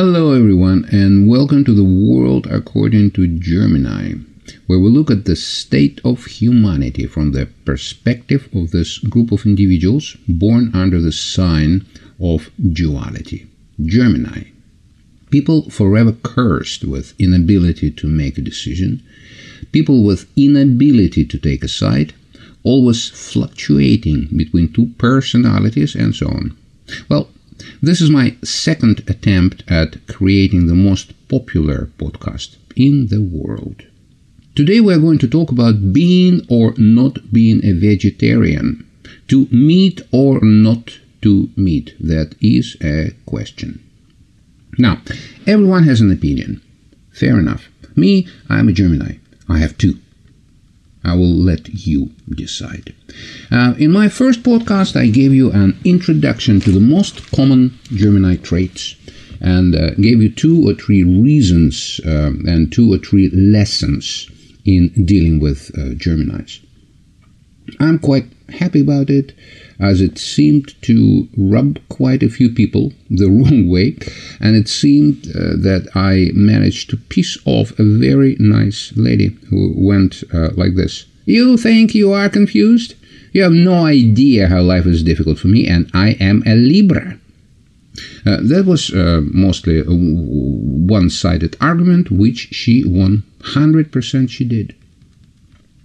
Hello, everyone, and welcome to the World According to Gemini, where we look at the state of humanity from the perspective of this group of individuals born under the sign of duality, Gemini. People forever cursed with inability to make a decision, people with inability to take a side, always fluctuating between two personalities, and so on. Well, this is my second attempt at creating the most popular podcast in the world. Today we are going to talk about being or not being a vegetarian. To meat or not to meat? That is a question. Now, everyone has an opinion. Fair enough. Me, I'm a Gemini. I have two. I will let you decide. Uh, in my first podcast, I gave you an introduction to the most common Gemini traits and uh, gave you two or three reasons uh, and two or three lessons in dealing with uh, Geminis. I'm quite happy about it as it seemed to rub quite a few people the wrong way, and it seemed uh, that I managed to piss off a very nice lady who went uh, like this You think you are confused? You have no idea how life is difficult for me, and I am a Libra. Uh, that was uh, mostly a one sided argument, which she won 100% she did.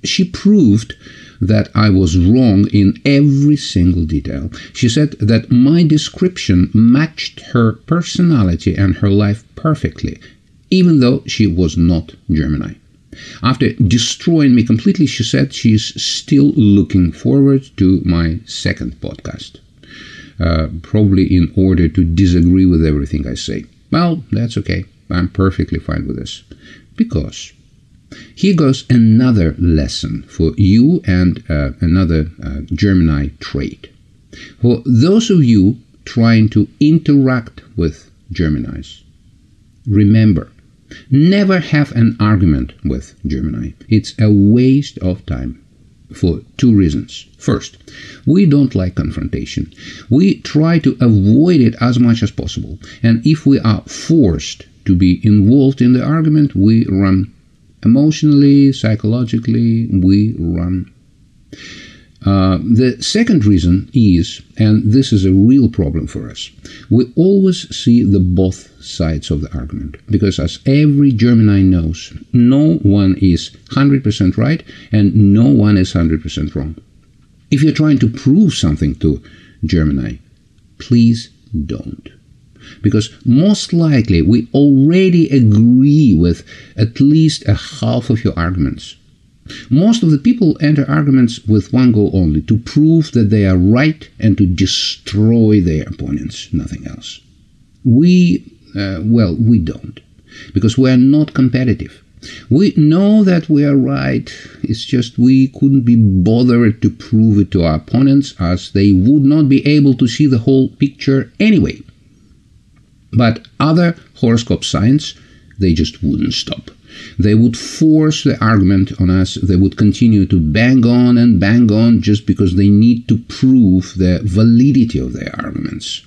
She proved that I was wrong in every single detail. She said that my description matched her personality and her life perfectly, even though she was not Gemini. After destroying me completely, she said she's still looking forward to my second podcast. Uh, probably in order to disagree with everything I say. Well, that's okay. I'm perfectly fine with this. Because here goes another lesson for you and uh, another uh, Gemini trait. For those of you trying to interact with Geminis, remember, never have an argument with Gemini. It's a waste of time for two reasons. First, we don't like confrontation. We try to avoid it as much as possible. And if we are forced to be involved in the argument, we run emotionally, psychologically, we run. Uh, the second reason is, and this is a real problem for us, we always see the both sides of the argument. Because as every Gemini knows, no one is 100% right and no one is 100% wrong. If you're trying to prove something to Gemini, please don't because most likely we already agree with at least a half of your arguments. Most of the people enter arguments with one goal only to prove that they are right and to destroy their opponents, nothing else. We, uh, well, we don't, because we are not competitive. We know that we are right, it's just we couldn't be bothered to prove it to our opponents as they would not be able to see the whole picture anyway. But other horoscope signs, they just wouldn't stop. They would force the argument on us. They would continue to bang on and bang on just because they need to prove the validity of their arguments.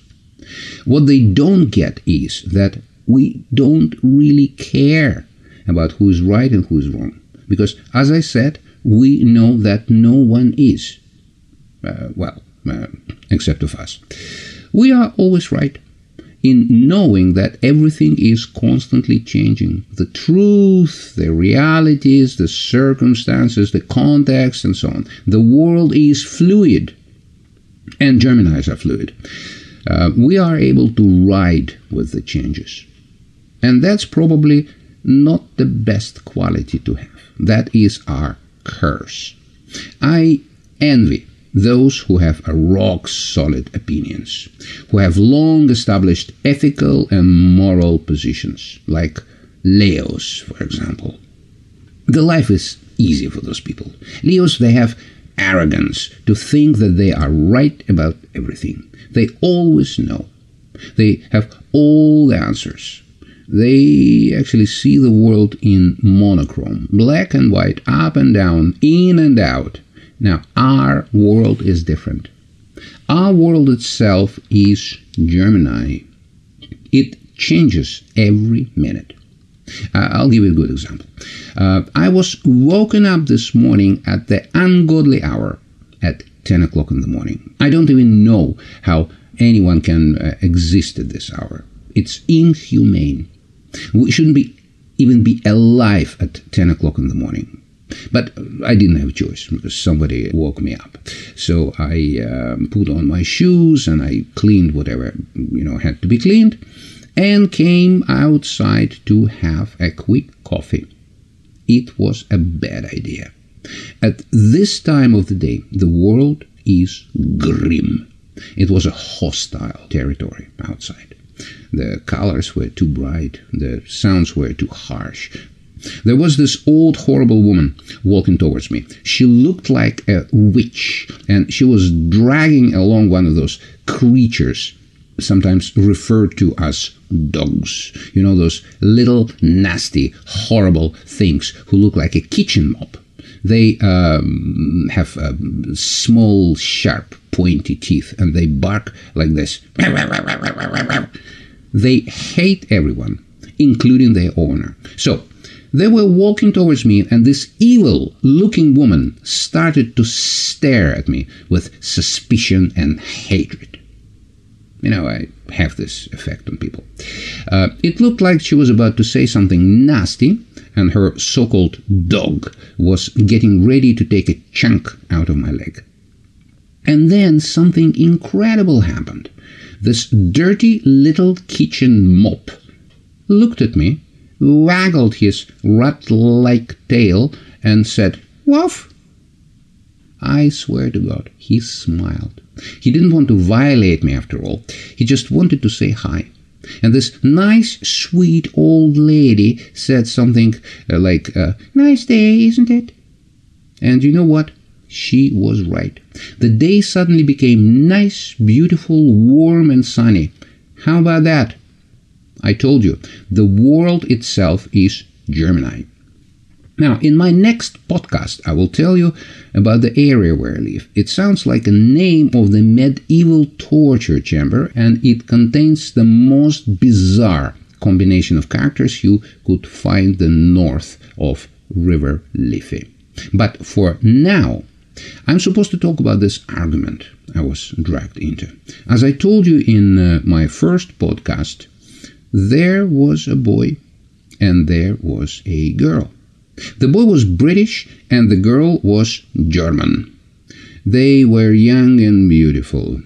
What they don't get is that we don't really care about who is right and who is wrong. Because, as I said, we know that no one is. Uh, well, uh, except of us. We are always right in knowing that everything is constantly changing. The truth, the realities, the circumstances, the context, and so on. The world is fluid, and Geminis are fluid. Uh, we are able to ride with the changes. And that's probably not the best quality to have. That is our curse. I envy those who have a rock solid opinions, who have long established ethical and moral positions, like Leos, for example. The life is easy for those people. Leos, they have arrogance to think that they are right about everything. They always know. They have all the answers. They actually see the world in monochrome, black and white, up and down, in and out. Now, our world is different. Our world itself is Gemini. It changes every minute. Uh, I'll give you a good example. Uh, I was woken up this morning at the ungodly hour at 10 o'clock in the morning. I don't even know how anyone can uh, exist at this hour. It's inhumane. We shouldn't be even be alive at 10 o'clock in the morning. But I didn't have a choice because somebody woke me up. So I um, put on my shoes and I cleaned whatever you know had to be cleaned, and came outside to have a quick coffee. It was a bad idea. At this time of the day, the world is grim. It was a hostile territory outside. The colors were too bright, the sounds were too harsh. There was this old horrible woman walking towards me. She looked like a witch, and she was dragging along one of those creatures, sometimes referred to as dogs. You know, those little, nasty, horrible things who look like a kitchen mop. They um, have um, small, sharp, pointy teeth, and they bark like this. They hate everyone, including their owner. So, they were walking towards me, and this evil looking woman started to stare at me with suspicion and hatred. You know, I have this effect on people. Uh, it looked like she was about to say something nasty, and her so called dog was getting ready to take a chunk out of my leg. And then something incredible happened. This dirty little kitchen mop looked at me, waggled his rat like tail, and said, Woof! I swear to God, he smiled. He didn't want to violate me after all. He just wanted to say hi. And this nice, sweet old lady said something uh, like, uh, Nice day, isn't it? And you know what? She was right. The day suddenly became nice, beautiful, warm, and sunny. How about that? I told you, the world itself is Gemini. Now, in my next podcast, I will tell you about the area where I live. It sounds like a name of the medieval torture chamber, and it contains the most bizarre combination of characters you could find the north of River Liffey. But for now, I'm supposed to talk about this argument I was dragged into. As I told you in uh, my first podcast, there was a boy and there was a girl. The boy was British and the girl was German. They were young and beautiful.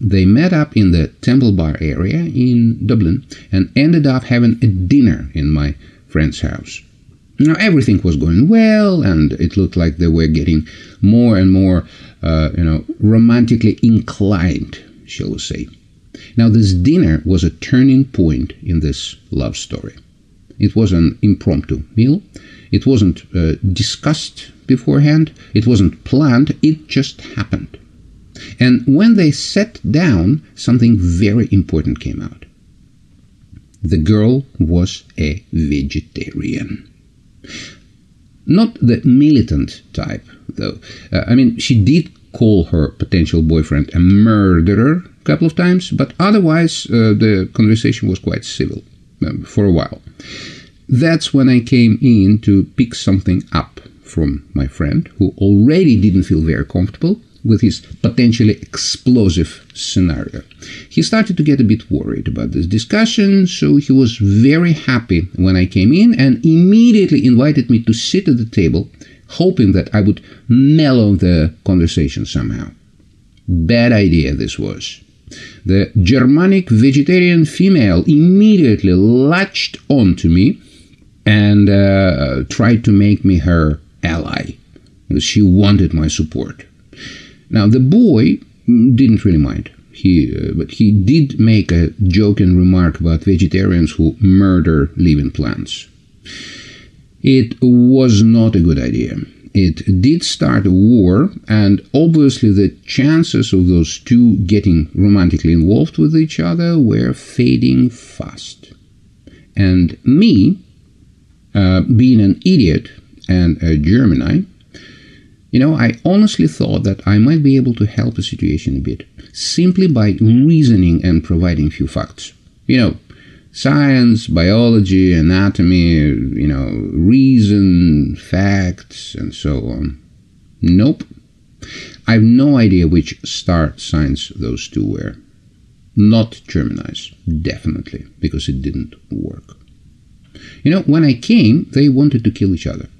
They met up in the Temple Bar area in Dublin and ended up having a dinner in my friend's house. Now everything was going well, and it looked like they were getting more and more, uh, you know, romantically inclined, shall we say. Now this dinner was a turning point in this love story. It was an impromptu meal. It wasn't uh, discussed beforehand. It wasn't planned. It just happened. And when they sat down, something very important came out. The girl was a vegetarian. Not the militant type, though. Uh, I mean, she did call her potential boyfriend a murderer couple of times, but otherwise uh, the conversation was quite civil um, for a while. That's when I came in to pick something up from my friend, who already didn't feel very comfortable with his potentially explosive scenario. He started to get a bit worried about this discussion, so he was very happy when I came in and immediately invited me to sit at the table, hoping that I would mellow the conversation somehow. Bad idea this was. The Germanic vegetarian female immediately latched onto me and uh, tried to make me her ally. She wanted my support. Now the boy didn't really mind. He, uh, but he did make a joking remark about vegetarians who murder living plants. It was not a good idea. It did start a war, and obviously the chances of those two getting romantically involved with each other were fading fast. And me, uh, being an idiot and a Gemini, you know, I honestly thought that I might be able to help the situation a bit simply by reasoning and providing few facts. You know, Science, biology, anatomy, you know, reason, facts, and so on. Nope. I have no idea which star signs those two were. Not Gemini's, definitely, because it didn't work. You know, when I came, they wanted to kill each other.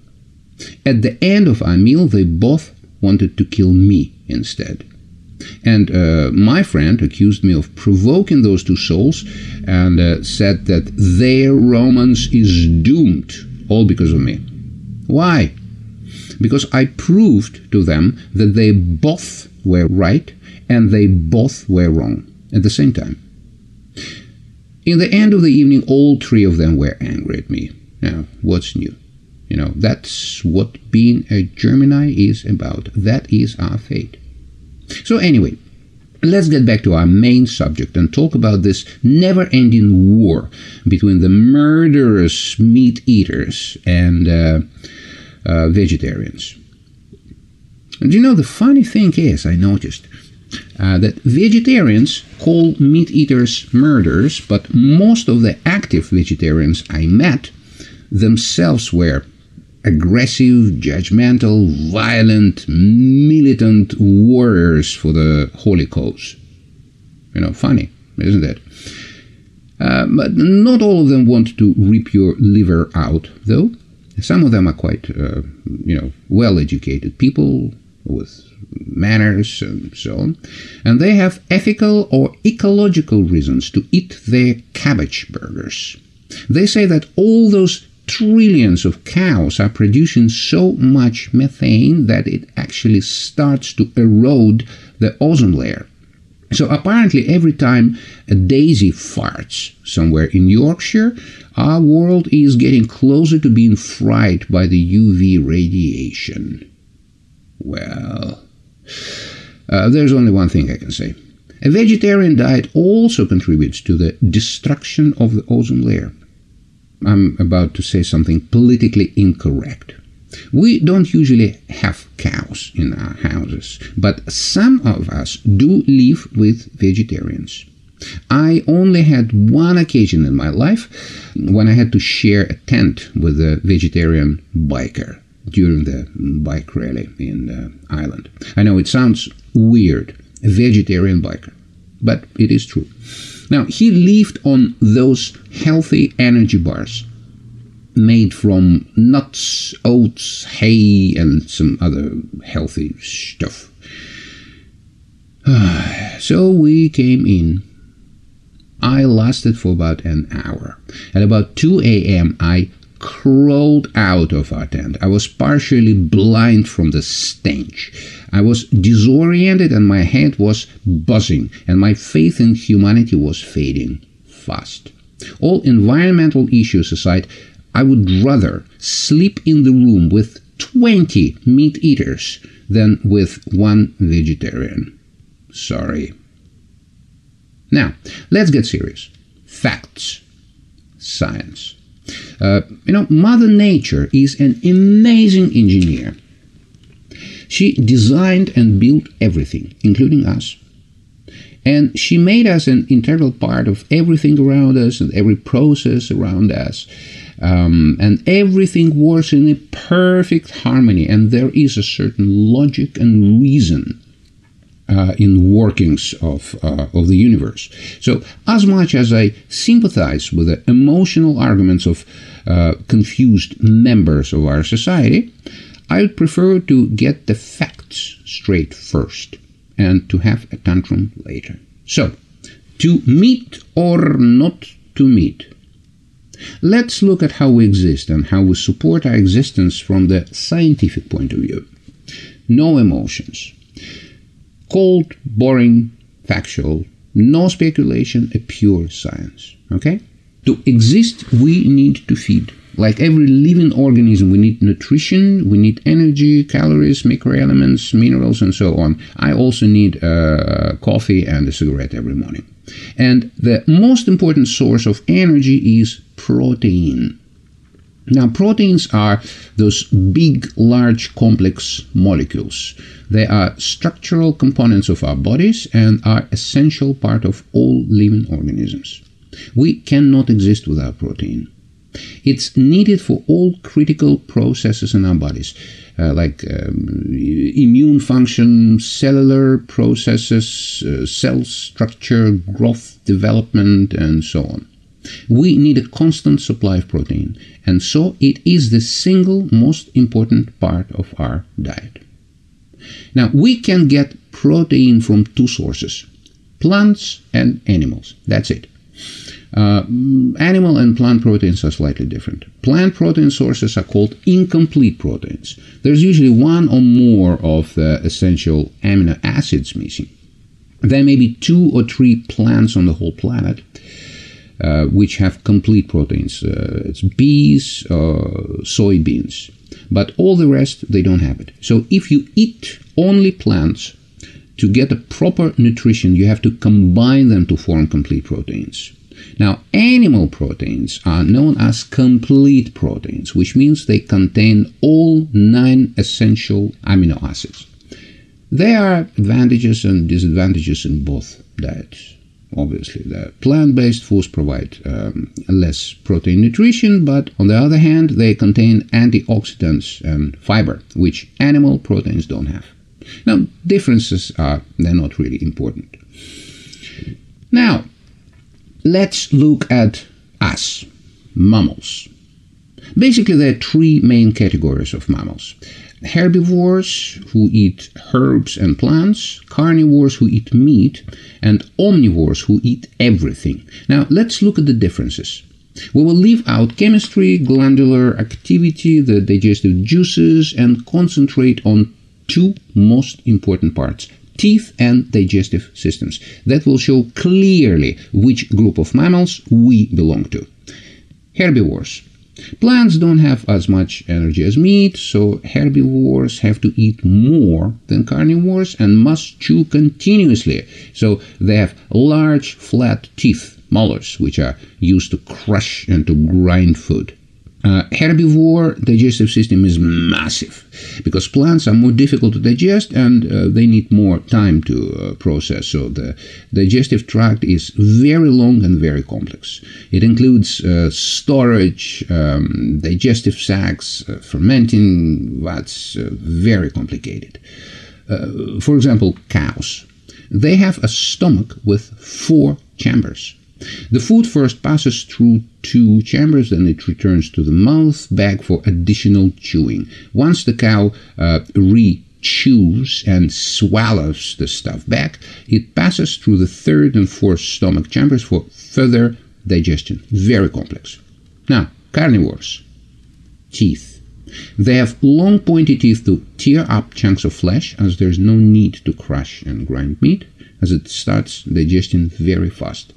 At the end of our meal, they both wanted to kill me instead. And uh, my friend accused me of provoking those two souls and uh, said that their romance is doomed, all because of me. Why? Because I proved to them that they both were right and they both were wrong at the same time. In the end of the evening, all three of them were angry at me. Now, what's new? You know, that's what being a Gemini is about. That is our fate. So, anyway, let's get back to our main subject and talk about this never ending war between the murderous meat eaters and uh, uh, vegetarians. And you know, the funny thing is, I noticed uh, that vegetarians call meat eaters murderers, but most of the active vegetarians I met themselves were aggressive, judgmental, violent, militant warriors for the holy cause. You know, funny, isn't it? Uh, but not all of them want to rip your liver out, though. Some of them are quite, uh, you know, well-educated people with manners and so on, and they have ethical or ecological reasons to eat their cabbage burgers. They say that all those trillions of cows are producing so much methane that it actually starts to erode the ozone layer. So apparently, every time a daisy farts somewhere in Yorkshire, our world is getting closer to being fried by the UV radiation. Well, uh, there's only one thing I can say. A vegetarian diet also contributes to the destruction of the ozone layer. I'm about to say something politically incorrect. We don't usually have cows in our houses, but some of us do live with vegetarians. I only had one occasion in my life when I had to share a tent with a vegetarian biker during the bike rally in uh, Ireland. I know it sounds weird, a vegetarian biker, but it is true. Now, he lived on those healthy energy bars made from nuts, oats, hay, and some other healthy stuff. so we came in. I lasted for about an hour. At about 2 a.m., I crawled out of our tent. I was partially blind from the stench. I was disoriented and my head was buzzing, and my faith in humanity was fading fast. All environmental issues aside, I would rather sleep in the room with 20 meat eaters than with one vegetarian. Sorry. Now, let's get serious. Facts. Science. Uh, you know, Mother Nature is an amazing engineer. She designed and built everything, including us. And she made us an integral part of everything around us and every process around us. Um, and everything works in a perfect harmony, and there is a certain logic and reason uh, in workings of, uh, of the universe. So, as much as I sympathize with the emotional arguments of uh, confused members of our society, I would prefer to get the facts straight first and to have a tantrum later. So, to meat or not to meat. Let's look at how we exist and how we support our existence from the scientific point of view. No emotions cold, boring, factual, no speculation, a pure science. Okay? To exist, we need to feed. Like every living organism, we need nutrition, we need energy, calories, microelements, minerals, and so on. I also need uh, coffee and a cigarette every morning. And the most important source of energy is protein. Now, proteins are those big, large, complex molecules. They are structural components of our bodies and are essential part of all living organisms. We cannot exist without protein. It's needed for all critical processes in our bodies, uh, like um, immune function, cellular processes, uh, cell structure, growth, development, and so on. We need a constant supply of protein, and so it is the single most important part of our diet. Now, we can get protein from two sources plants and animals. That's it. Uh, animal and plant proteins are slightly different. Plant protein sources are called incomplete proteins. There's usually one or more of the essential amino acids missing. There may be two or three plants on the whole planet which have complete proteins. Uh, it's bees, uh, soybeans. But all the rest, they don't have it. So if you eat only plants, to get a proper nutrition, you have to combine them to form complete proteins. Now, animal proteins are known as complete proteins, which means they contain all nine essential amino acids. There are advantages and disadvantages in both diets. Obviously, the plant-based foods provide um, less protein nutrition, but on the other hand, they contain antioxidants and fiber, which animal proteins don't have. Now, differences are they're not really important. Now, let's look at us, mammals. Basically, there are three main categories of mammals herbivores who eat herbs and plants, carnivores who eat meat, and omnivores who eat everything. Now, let's look at the differences. We will leave out chemistry, glandular activity, the digestive juices, and concentrate on two most important parts teeth and digestive systems. That will show clearly which group of mammals we belong to. Herbivores. Plants don't have as much energy as meat, so herbivores have to eat more than carnivores and must chew continuously. So they have large flat teeth, molars, which are used to crush and to grind food. Uh, herbivore digestive system is massive because plants are more difficult to digest and uh, they need more time to uh, process. So the digestive tract is very long and very complex. It includes uh, storage, um, digestive sacs, uh, fermenting. That's uh, very complicated. for example, cows. They have a stomach with four chambers. The food first passes through two chambers, then it returns to the mouth back for additional chewing. Once the cow uh, re chews and swallows the stuff back, it passes through the third and fourth stomach chambers for further digestion. Very complex. Now, carnivores. Teeth. They have long pointy teeth to tear up chunks of flesh as there's no need to crush and grind meat as it starts digestion very fast.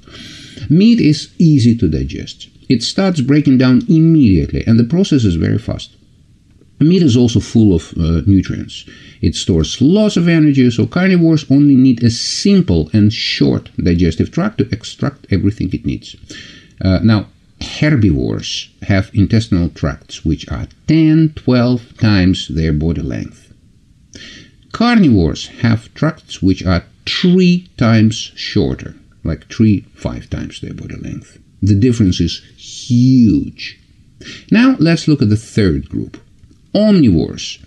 Meat is easy to digest. It starts breaking down immediately, and the process is very fast. Meat is also full of uh, nutrients. It stores lots of energy, so carnivores only need a simple and short digestive tract to extract everything it needs. Uh, now, herbivores have intestinal tracts which are 10 12 times their body length. Carnivores have tracts which are three times shorter like three, five times their body length. The difference is huge. Now let's look at the third group omnivores.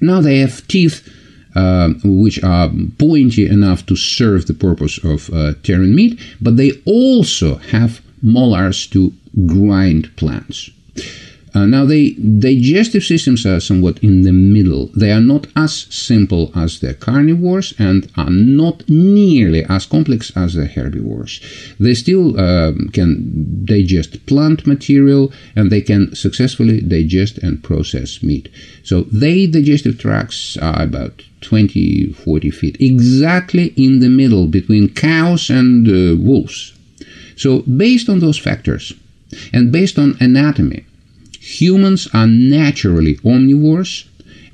Now they have teeth uh, which are pointy enough to serve the purpose of uh, tearing meat, but they also have molars to grind plants. Uh, now, the digestive systems are somewhat in the middle. They are not as simple as the carnivores and are not nearly as complex as the herbivores. They still uh, can digest plant material and they can successfully digest and process meat. So, their digestive tracts are about 20 40 feet, exactly in the middle between cows and uh, wolves. So, based on those factors and based on anatomy, Humans are naturally omnivores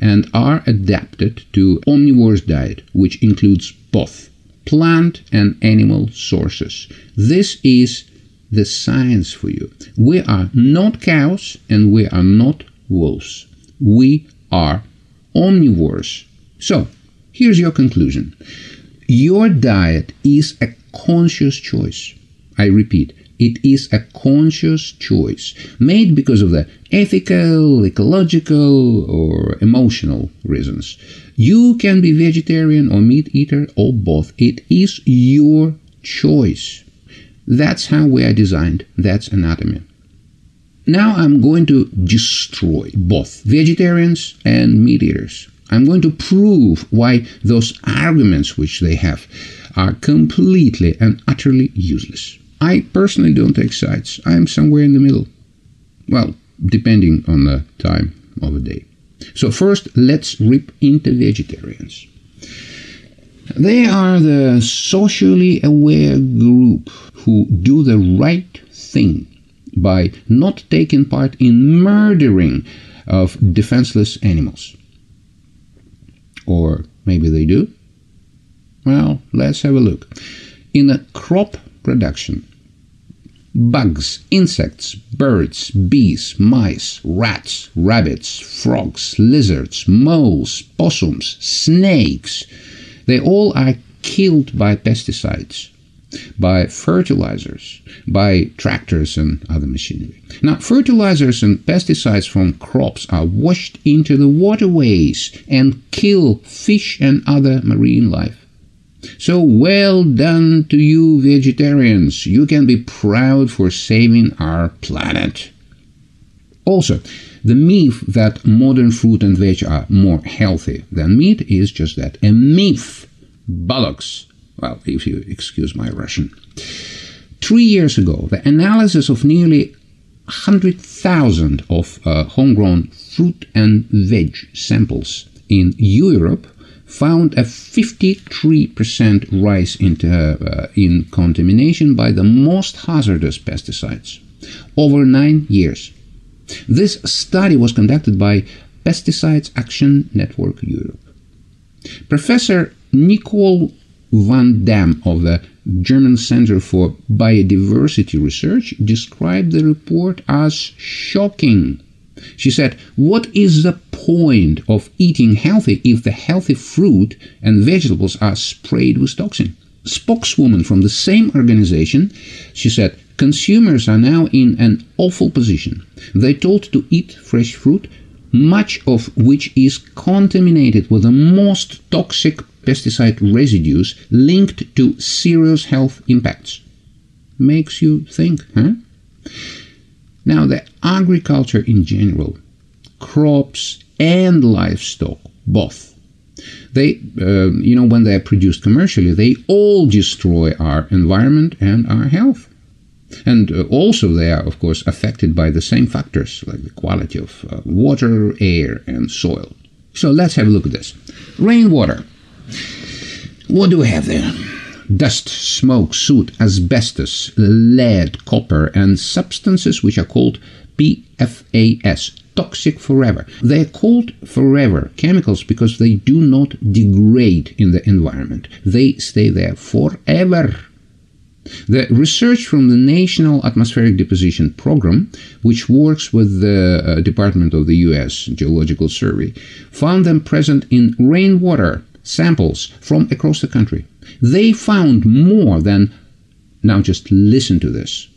and are adapted to omnivorous diet, which includes both plant and animal sources. This is the science for you. We are not cows and we are not wolves. We are omnivores. So, here's your conclusion. Your diet is a conscious choice. I repeat, It is a conscious choice made because of the ethical, ecological, or emotional reasons. You can be vegetarian or meat eater or both. It is your choice. That's how we are designed. That's anatomy. Now I'm going to destroy both vegetarians and meat eaters. I'm going to prove why those arguments which they have are completely and utterly useless. I personally don't take sides. I'm somewhere in the middle. Well, depending on the time of the day. So, first, let's rip into vegetarians. They are the socially aware group who do the right thing by not taking part in murdering of defenseless animals. Or maybe they do? Well, let's have a look. In the crop production, bugs, insects, birds, bees, mice, rats, rabbits, frogs, lizards, moles, possums, snakes, they all are killed by pesticides by fertilizers, by tractors and other machinery. Now, fertilizers and pesticides from crops are washed into the waterways and kill fish and other marine life. So well done to you, vegetarians. You can be proud for saving our planet. Also, the myth that modern fruit and veg are more healthy than meat is just that a myth. Bollocks. Well, if you excuse my Russian. Three years ago, the analysis of nearly 100,000 of uh, homegrown fruit and veg samples in Europe found a 53% rise in, uh, in contamination by the most hazardous pesticides over nine years. This study was conducted by Pesticides Action Network Europe. Professor Nicole Van Dam of the German Center for Biodiversity Research described the report as shocking. She said, What is the point of eating healthy if the healthy fruit and vegetables are sprayed with toxin? Spokeswoman from the same organization, she said, Consumers are now in an awful position. They're told to eat fresh fruit, much of which is contaminated with the most toxic pesticide residues linked to serious health impacts. Makes you think, huh? Now, the agriculture in general, crops and livestock, both, they, uh, you know, when they are produced commercially, they all destroy our environment and our health. And uh, also, they are, of course, affected by the same factors like the quality of uh, water, air, and soil. So let's have a look at this. Rainwater. What do we have there? Dust, smoke, soot, asbestos, lead, copper, and substances which are called PFAS, toxic forever. They are called forever chemicals because they do not degrade in the environment. They stay there forever. The research from the National Atmospheric Deposition Program, which works with the uh, Department of the U.S. Geological Survey, found them present in rainwater samples from across the country. They found more than, now just listen to this,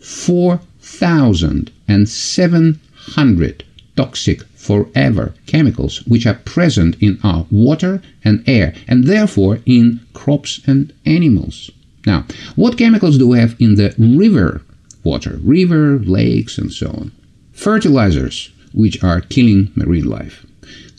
4,700 toxic forever chemicals which are present in our water and air and therefore in crops and animals. Now, what chemicals do we have in the river water, river, lakes, and so on? Fertilizers, which are killing marine life.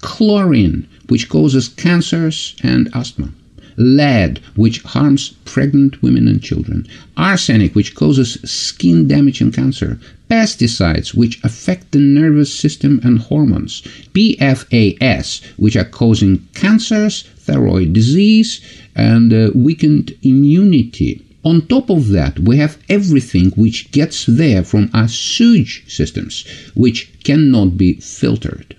Chlorine, which causes cancers and asthma. Lead, which harms pregnant women and children. Arsenic, which causes skin damage and cancer. Pesticides, which affect the nervous system and hormones. PFAS, which are causing cancers, thyroid disease, and uh, weakened immunity. On top of that, we have everything which gets there from our sewage systems, which cannot be filtered.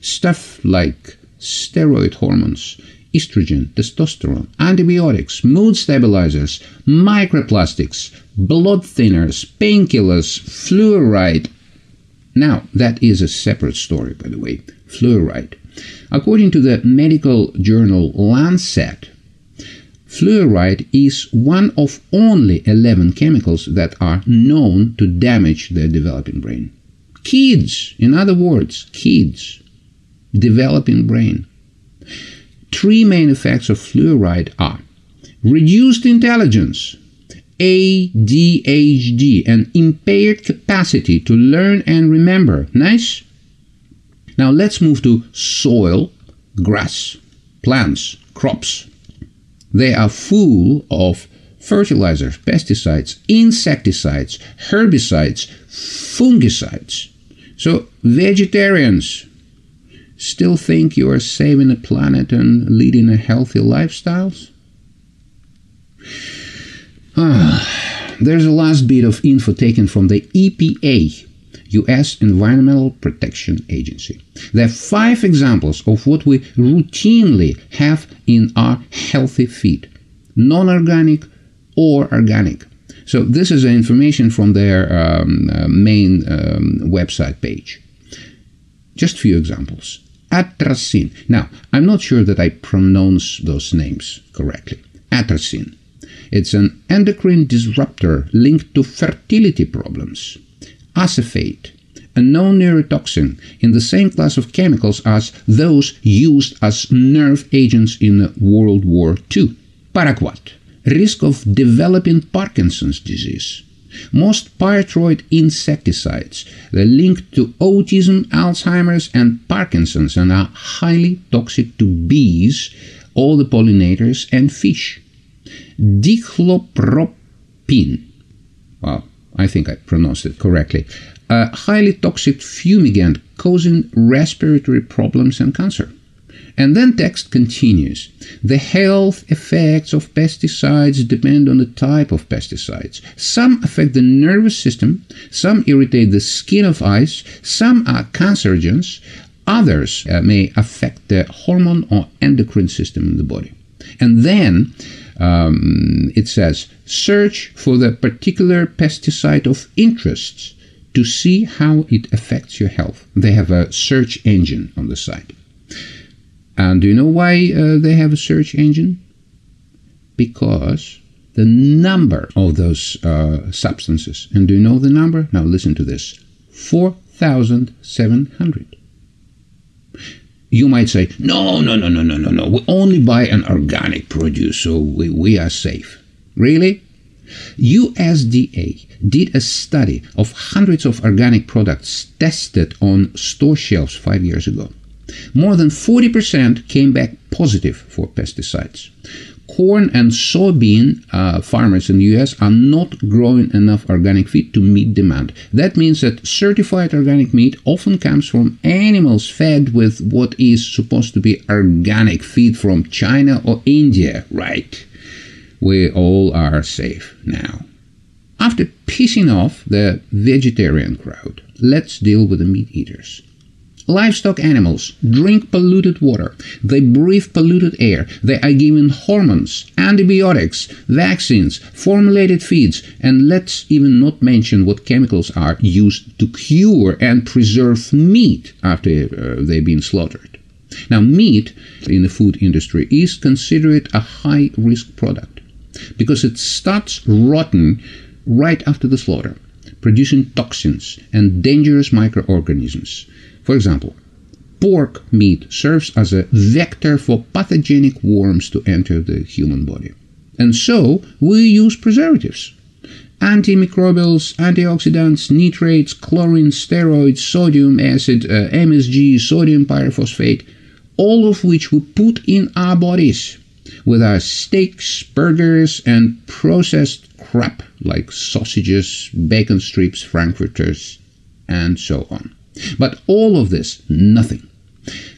Stuff like steroid hormones, estrogen, testosterone, antibiotics, mood stabilizers, microplastics, blood thinners, painkillers, fluoride. Now, that is a separate story, by the way. Fluoride. According to the medical journal Lancet, Fluoride is one of only 11 chemicals that are known to damage the developing brain. Kids, in other words, kids, developing brain. Three main effects of fluoride are reduced intelligence, ADHD, and impaired capacity to learn and remember. Nice? Now let's move to soil, grass, plants, crops. They are full of fertilizers, pesticides, insecticides, herbicides, fungicides. So, vegetarians still think you are saving the planet and leading a healthy lifestyle? Ah, there's a last bit of info taken from the EPA, US Environmental Protection Agency. There are five examples of what we routinely have in our healthy feed non organic or organic. So, this is information from their um, uh, main um, website page. Just a few examples. Atrazine. Now, I'm not sure that I pronounce those names correctly. Atrazine. It's an endocrine disruptor linked to fertility problems acephate, a known neurotoxin in the same class of chemicals as those used as nerve agents in World War II. Paraquat, risk of developing Parkinson's disease. Most pyrethroid insecticides are linked to autism, Alzheimer's, and Parkinson's and are highly toxic to bees, all the pollinators, and fish. Dichlorpropin. well, I think I pronounced it correctly, a highly toxic fumigant causing respiratory problems and cancer. And then text continues. The health effects of pesticides depend on the type of pesticides. Some affect the nervous system, some irritate the skin of eyes, some are cancerogens, others uh, may affect the hormone or endocrine system in the body. And then um, it says search for the particular pesticide of interest to see how it affects your health. They have a search engine on the site. And do you know why uh, they have a search engine? Because the number of those uh, substances, and do you know the number? Now listen to this 4,700 you might say, no, no, no, no, no, no, no. We only buy an organic produce, so we, we are safe. Really? USDA did a study of hundreds of organic products tested on store shelves five years ago. More than 40% came back positive for pesticides corn and soybean uh, farmers in the US are not growing enough organic feed to meet demand. That means that certified organic meat often comes from animals fed with what is supposed to be organic feed from China or India, right? We all are safe now. After pissing off the vegetarian crowd, let's deal with the meat eaters. Livestock animals drink polluted water. They breathe polluted air. They are given hormones, antibiotics, vaccines, formulated feeds, and let's even not mention what chemicals are used to cure and preserve meat after uh, they've been slaughtered. Now, meat in the food industry is considered a high risk product because it starts rotten right after the slaughter, producing toxins and dangerous microorganisms. For example, pork meat serves as a vector for pathogenic worms to enter the human body. And so we use preservatives. Antimicrobials, antioxidants, nitrates, chlorine, steroids, sodium acid, uh, MSG, sodium pyrophosphate, all of which we put in our bodies with our steaks, burgers, and processed crap like sausages, bacon strips, frankfurters, and so on. But all of this, nothing,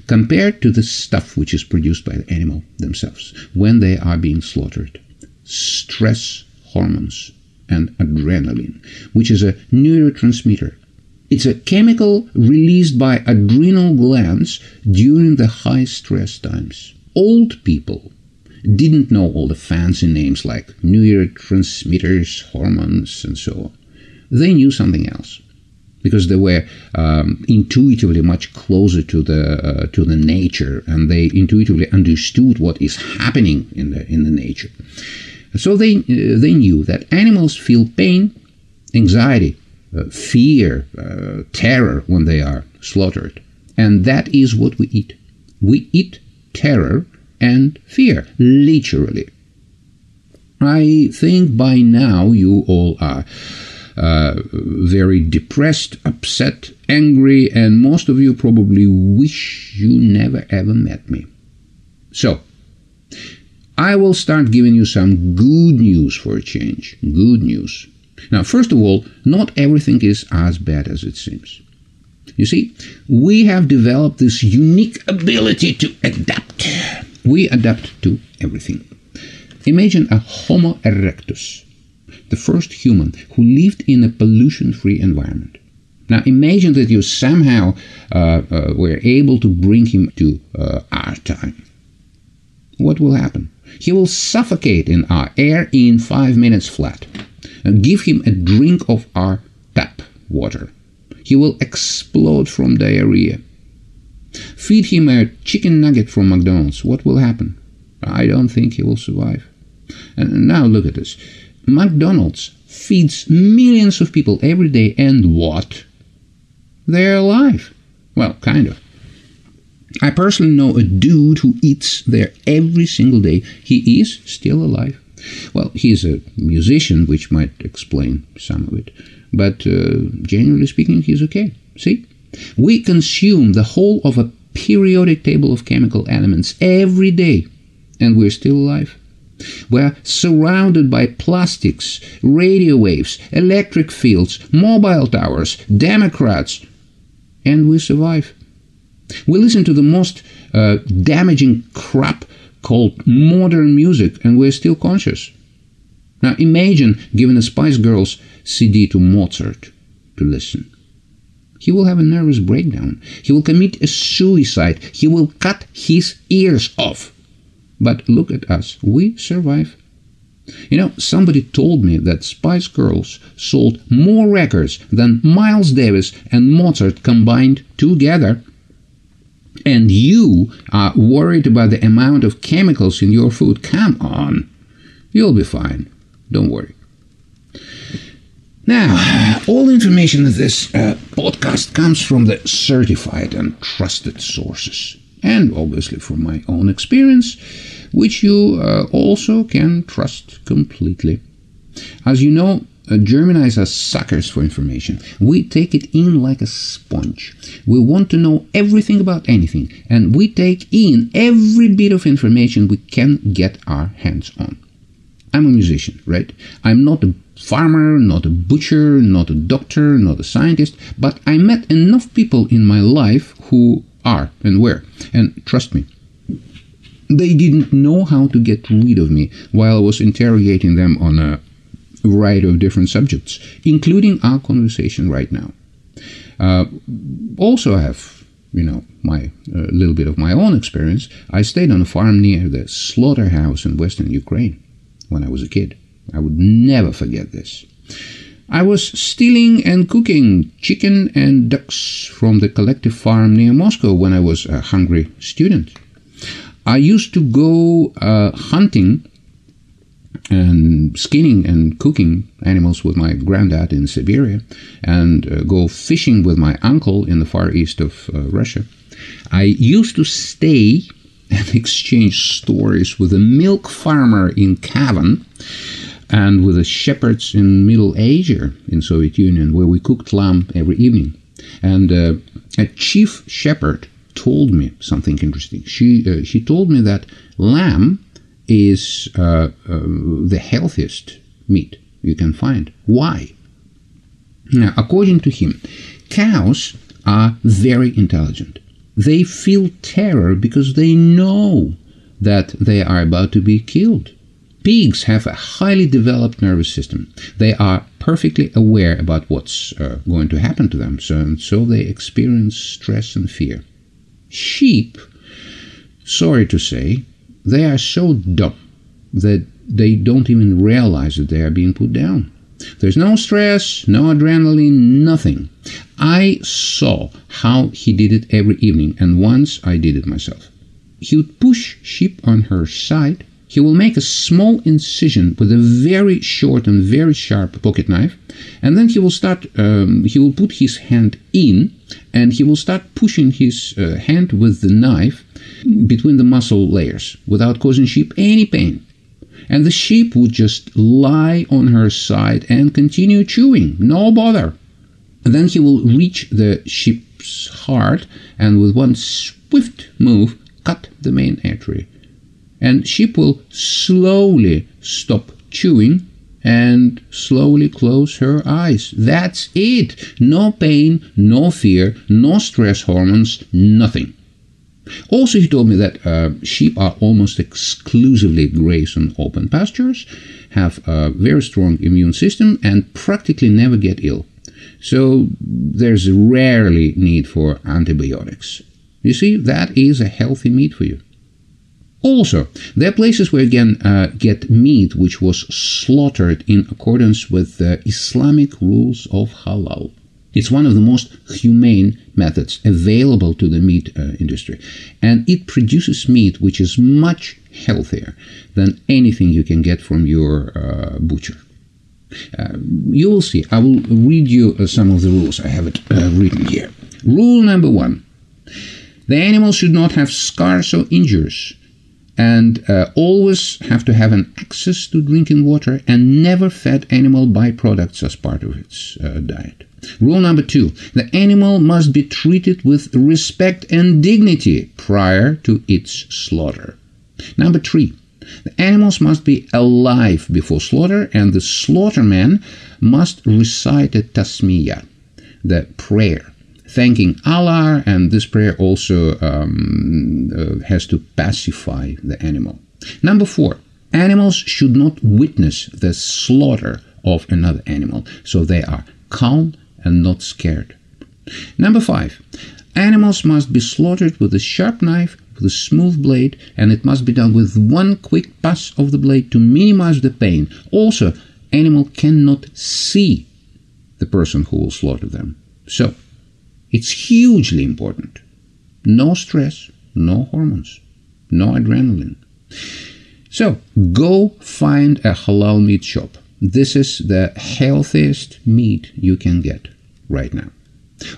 compared to the stuff which is produced by the animal themselves when they are being slaughtered. Stress hormones and adrenaline, which is a neurotransmitter. It's a chemical released by adrenal glands during the high stress times. Old people didn't know all the fancy names like neurotransmitters, hormones, and so on. They knew something else because they were um, intuitively much closer to the uh, to the nature, and they intuitively understood what is happening in the in the nature. So they uh, they knew that animals feel pain, anxiety, uh, fear, uh, terror when they are slaughtered, and that is what we eat. We eat terror and fear, literally. I think by now you all are uh, very depressed, upset, angry, and most of you probably wish you never ever met me. So, I will start giving you some good news for a change. Good news. Now, first of all, not everything is as bad as it seems. You see, we have developed this unique ability to adapt. We adapt to everything. Imagine a Homo erectus the first human who lived in a pollution free environment. Now imagine that you somehow uh, uh, were able to bring him to uh, our time. What will happen? He will suffocate in our air in five minutes flat. And give him a drink of our tap water. He will explode from diarrhea. Feed him a chicken nugget from McDonald's. What will happen? I don't think he will survive. And now look at this. McDonald's feeds millions of people every day, and what? They're alive. Well, kind of. I personally know a dude who eats there every single day. He is still alive. Well, he's a musician, which might explain some of it. But uh, generally speaking, he's okay. See? We consume the whole of a periodic table of chemical elements every day, and we're still alive. We're surrounded by plastics, radio waves, electric fields, mobile towers, Democrats, and we survive. We listen to the most uh, damaging crap called modern music, and we're still conscious. Now imagine giving a Spice Girls CD to Mozart to listen. He will have a nervous breakdown. He will commit a suicide. He will cut his ears off. But look at us, we survive. You know, somebody told me that Spice Girls sold more records than Miles Davis and Mozart combined together. And you are worried about the amount of chemicals in your food. Come on. You'll be fine. Don't worry. Now, all information in this uh, podcast comes from the certified and trusted sources, and obviously from my own experience which you uh, also can trust completely. As you know, uh, are suckers for information. We take it in like a sponge. We want to know everything about anything, and we take in every bit of information we can get our hands on. I'm a musician, right? I'm not a farmer, not a butcher, not a doctor, not a scientist, but I met enough people in my life who are and were. And trust me, they didn't know how to get rid of me while I was interrogating them on a variety of different subjects, including our conversation right now. Uh, also, I have, you know, my a uh, little bit of my own experience. I stayed on a farm near the slaughterhouse in western Ukraine when I was a kid. I would never forget this. I was stealing and cooking chicken and ducks from the collective farm near Moscow when I was a hungry student. I used to go uh, hunting and skinning and cooking animals with my granddad in Siberia and uh, go fishing with my uncle in the far east of uh, Russia. I used to stay and exchange stories with a milk farmer in Cavan and with the shepherds in Middle Asia in Soviet Union where we cooked lamb every evening. And uh, a chief shepherd told me something interesting. She uh, she told me that lamb is uh, uh, the healthiest meat you can find. Why? Now, according to him, cows are very intelligent. They feel terror because they know that they are about to be killed. Pigs have a highly developed nervous system. They are perfectly aware about what's uh, going to happen to them, so, so they experience stress and fear. Sheep, sorry to say, they are so dumb that they don't even realize that they are being put down. There's no stress, no adrenaline, nothing. I saw how he did it every evening, and once I did it myself. He would push sheep on her side. He will make a small incision with a very short and very sharp pocket knife, and then he will start. Um, he will put his hand in, and he will start pushing his uh, hand with the knife between the muscle layers without causing sheep any pain. And the sheep would just lie on her side and continue chewing, no bother. And then he will reach the sheep's heart and with one swift move cut the main artery. And sheep will slowly stop chewing and slowly close her eyes. That's it. No pain, no fear, no stress hormones, nothing. Also, he told me that uh, sheep are almost exclusively graze on open pastures, have a very strong immune system, and practically never get ill. So there's rarely need for antibiotics. You see, that is a healthy meat for you. Also, there are places where you can uh, get meat which was slaughtered in accordance with the Islamic rules of halal. It's one of the most humane methods available to the meat uh, industry. And it produces meat which is much healthier than anything you can get from your uh, butcher. Uh, you will see. I will read you uh, some of the rules. I have it uh, written here. Rule number one the animal should not have scars or injuries and uh, always have to have an access to drinking water and never fed animal byproducts as part of its uh, diet. Rule number two the animal must be treated with respect and dignity prior to its slaughter. Number three the animals must be alive before slaughter, and the slaughterman must recite a tasmiyah, the prayer, thanking Allah, and this prayer also um, uh, has to pacify the animal. Number four, animals should not witness the slaughter of another animal, so they are calm and not scared. Number five, animals must be slaughtered with a sharp knife with a smooth blade, and it must be done with one quick pass of the blade to minimize the pain. Also, animal cannot see the person who will slaughter them. So, it's hugely important. No stress, no hormones, no adrenaline. So, go find a halal meat shop. This is the healthiest meat you can get right now.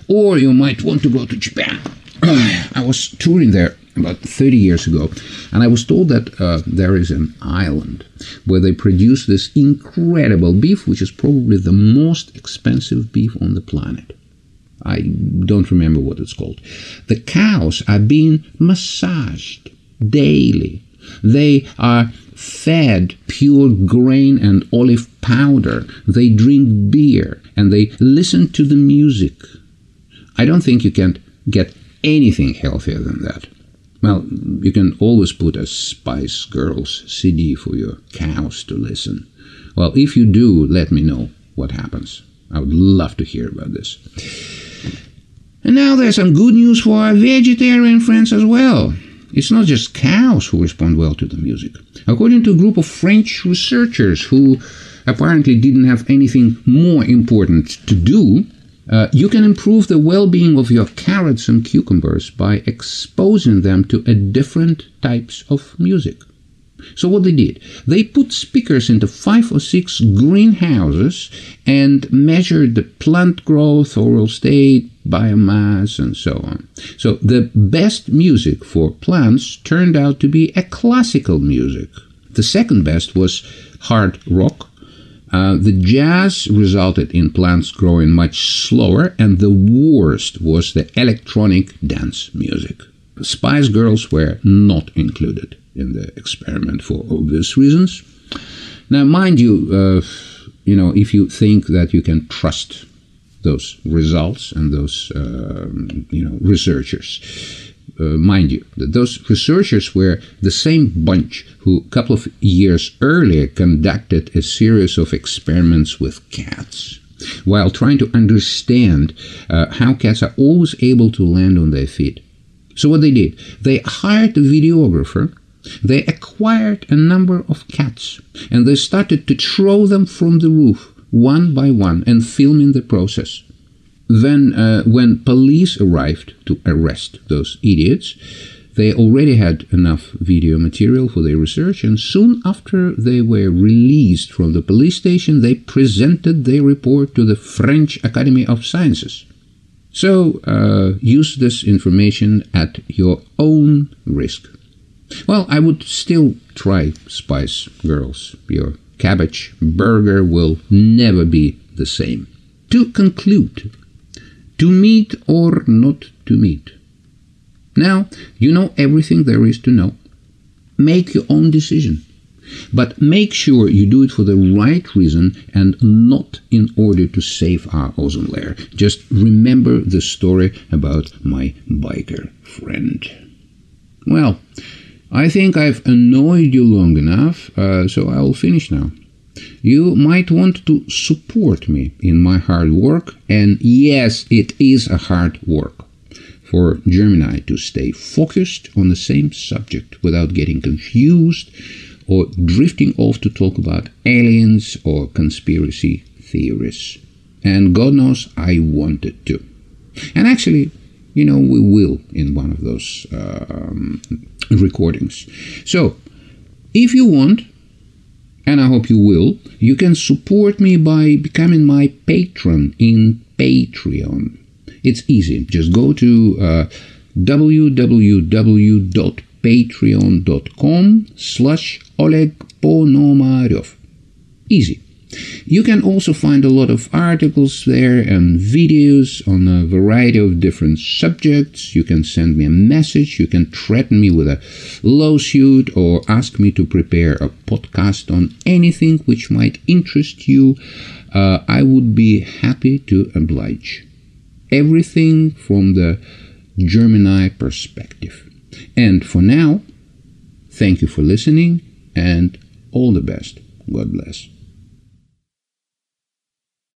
Or you might want to go to Japan. I was touring there about 30 years ago, and I was told that uh, there is an island where they produce this incredible beef, which is probably the most expensive beef on the planet. I don't remember what it's called. The cows are being massaged daily. They are fed pure grain and olive powder. They drink beer and they listen to the music. I don't think you can get anything healthier than that. Well, you can always put a Spice Girls CD for your cows to listen. Well, if you do, let me know what happens. I would love to hear about this. And now there's some good news for our vegetarian friends as well. It's not just cows who respond well to the music. According to a group of French researchers who apparently didn't have anything more important to do, uh, you can improve the well being of your carrots and cucumbers by exposing them to different types of music. So what they did, they put speakers into five or six greenhouses and measured the plant growth, oral state, biomass, and so on. So the best music for plants turned out to be a classical music. The second best was hard rock, uh, the jazz resulted in plants growing much slower, and the worst was the electronic dance music. Spice Girls were not included in the experiment for obvious reasons. Now, mind you, uh, you know, if you think that you can trust those results and those, uh, you know, researchers, uh, mind you, that those researchers were the same bunch who, a couple of years earlier, conducted a series of experiments with cats while trying to understand uh, how cats are always able to land on their feet. So, what they did, they hired a videographer. They acquired a number of cats and they started to throw them from the roof one by one and film in the process. then, uh, when police arrived to arrest those idiots, they already had enough video material for their research, and soon after they were released from the police station, they presented their report to the French Academy of Sciences. So, uh, use this information at your own risk. Well, I would still try Spice Girls. Your cabbage burger will never be the same. To conclude, to meat or not to meat. Now, you know everything there is to know. Make your own decision. But make sure you do it for the right reason and not in order to save our ozone layer. Just remember the story about my biker friend. Well, I think I've annoyed you long enough, uh, so I'll finish now. You might want to support me in my hard work, and yes, it is a hard work for Gemini to stay focused on the same subject without getting confused or drifting off to talk about aliens or conspiracy theories. And God knows I wanted to. And actually, you know, we will in one of those um, recordings. So, if you want, and I hope you will, you can support me by becoming my patron in Patreon. It's easy. Just go to uh, www.patreon.com slash Oleg Ponomarev. Easy. You can also find a lot of articles there and videos on a variety of different subjects. You can send me a message. You can threaten me with a lawsuit or ask me to prepare a podcast on anything which might interest you. Uh, I would be happy to oblige. Everything from the Gemini perspective. And for now, thank you for listening and all the best. God bless.